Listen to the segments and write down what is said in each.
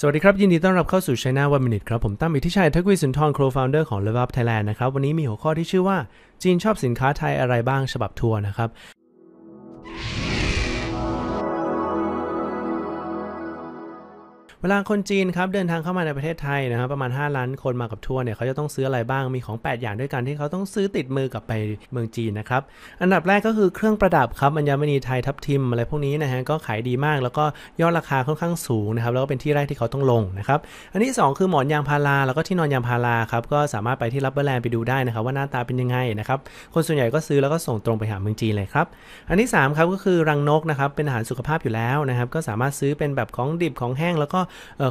สวัสดีครับ ยินดีต้อนรับเข้าสู่ China One Minute ครับ ผมตั้มอิทธิชัยทักวิสุนทร co-founder ของ Love Up Thailand นะครับ วันนี้มีหัวข้อที่ชื่อว่า จีนชอบสินค้าไทยอะไรบ้างฉบับทัวร์นะครับ เวลาคนจีนครับเดินทางเข้ามาในประเทศไทยนะครับประมาณ 5 ล้านคนมากับทัวร์เนี่ยเขาจะต้องซื้ออะไรบ้างมีของ 8 อย่างด้วยกันที่เขาต้องซื้อติดมือกลับไปเมืองจีนนะครับอันดับแรกก็คือเครื่องประดับครับอัญมณีไทยทับทิมอะไรพวกนี้นะฮะก็ขายดีมาก แล้วก็ยอดราคาค่อนข้างสูงนะครับแล้วก็เป็นที่แรกที่เขาต้องลงนะครับอันที่ 2 คือหมอนยางพาราแล้วก็ที่นอนยางพาราครับก็สามารถไปที่รับเบอร์แลนด์ไปดูได้นะครับว่าหน้าตาเป็นยังไงนะครับคนส่วนใหญ่ก็ซื้อแล้วก็ส่งตรงไปหาเมืองจีนเลยครับอันที่3ครับก็คือรังนกนะครับเป็นอาหารสุขภาพอยู่แล้วนะครับก็สามารถซื้อเป็นแบบของดิบของแห้งแล้วก็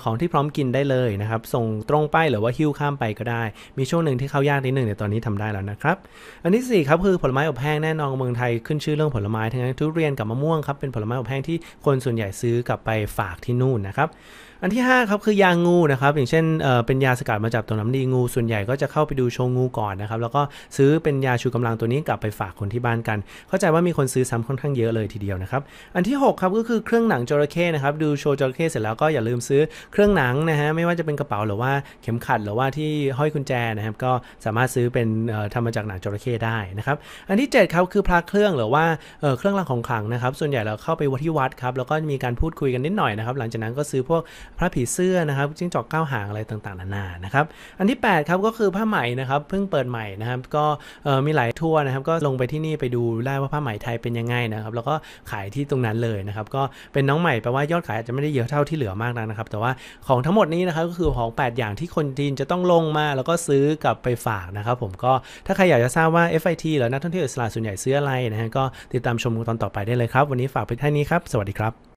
ของที่พร้อมกินได้เลยนะครับ ส่งตรงไปหรือว่าหิ้วข้ามไปก็ได้ มีช่วงหนึ่งที่เข้ายากนิดหนึ่งแต่ตอนนี้ทำได้แล้วนะครับ อันที่4ครับคือผลไม้อบแห้งแน่นอนเมืองไทยขึ้นชื่อเรื่องผลไม้ทั้งนั้นทุเรียนกับมะม่วงครับเป็นผลไม้อบแห้งที่คนส่วนใหญ่ซื้อกลับไปฝากที่นู่นนะครับอันที่5ครับคือยางงูนะครับอย่างเช่นเเป็นยาสกัดมาจากตัวน้ำดีงู ส่วนใหญ่ก็จะเข้าไปดูโชว์งูก่อนนะครับแล้วก็ซื้อเป็นยาชูกำลังตัวนี้กลับไปฝากคนที่บ้านกัน เข้าใจว่ามีคนซื้อซ้ำค่อนข้างเยอะเลยทีเดียวนะครับอันที่ 6 ครับก็คือเครื่องหนังจระเข้นะครับดูโชว์จระเข้เสร็จแล้วก็อย่าลืมซื้อเครื่องหนังนะฮะไม่ว่าจะเป็นกระเป๋าหรือว่าเข็มขัดหรือว่าที่ห้อยกุญแจนะครับก็สามารถซื้อเป็นทำมาจากหนังจระเข้ได้นะครับอันที่7ครับคือพระเครื่องหรือว่าเครื่องรางของขลังนะครับส่วนใหญ่เราเข้าไปวัดที่วัดครับแล้วก็มีการพูดคุยกันนิดหน่อยนะครับหลังจากนั้นก็ซื้อพวกพระผีเสื้อนะครับจิ้งจอกก้าวหางอะไรต่างๆนานานะครับอันที่8ครับก็คือผ้าไหมนะครับเพิ่งเปิดใหม่นะครับก็มีหลายทัวร์นะครับก็ลงไปที่นี่ไปดูได้ว่าผ้าไหมไทยเป็นยังไงนะครับแล้วก็ขายที่ตรงนั้นเลยนะครับก็เป็นน้องใหม่แปลว่ายอดขายอาจจะไม่ได้เยอะเท่าที่เหลือมากนะครับ แต่ว่าของทั้งหมดนี้นะครับก็คือของ 8 อย่างที่คนจีนจะต้องลงมาแล้วก็ซื้อกลับไปฝากนะครับผมก็ถ้าใครอยากจะทราบว่า FIT หรือนักท่องเที่ยวอิสระส่วนใหญ่ซื้ออะไรนะฮะก็ติดตามชมตอนต่อไปได้เลยครับ วันนี้ฝากไปแค่นี้ครับ สวัสดีครับ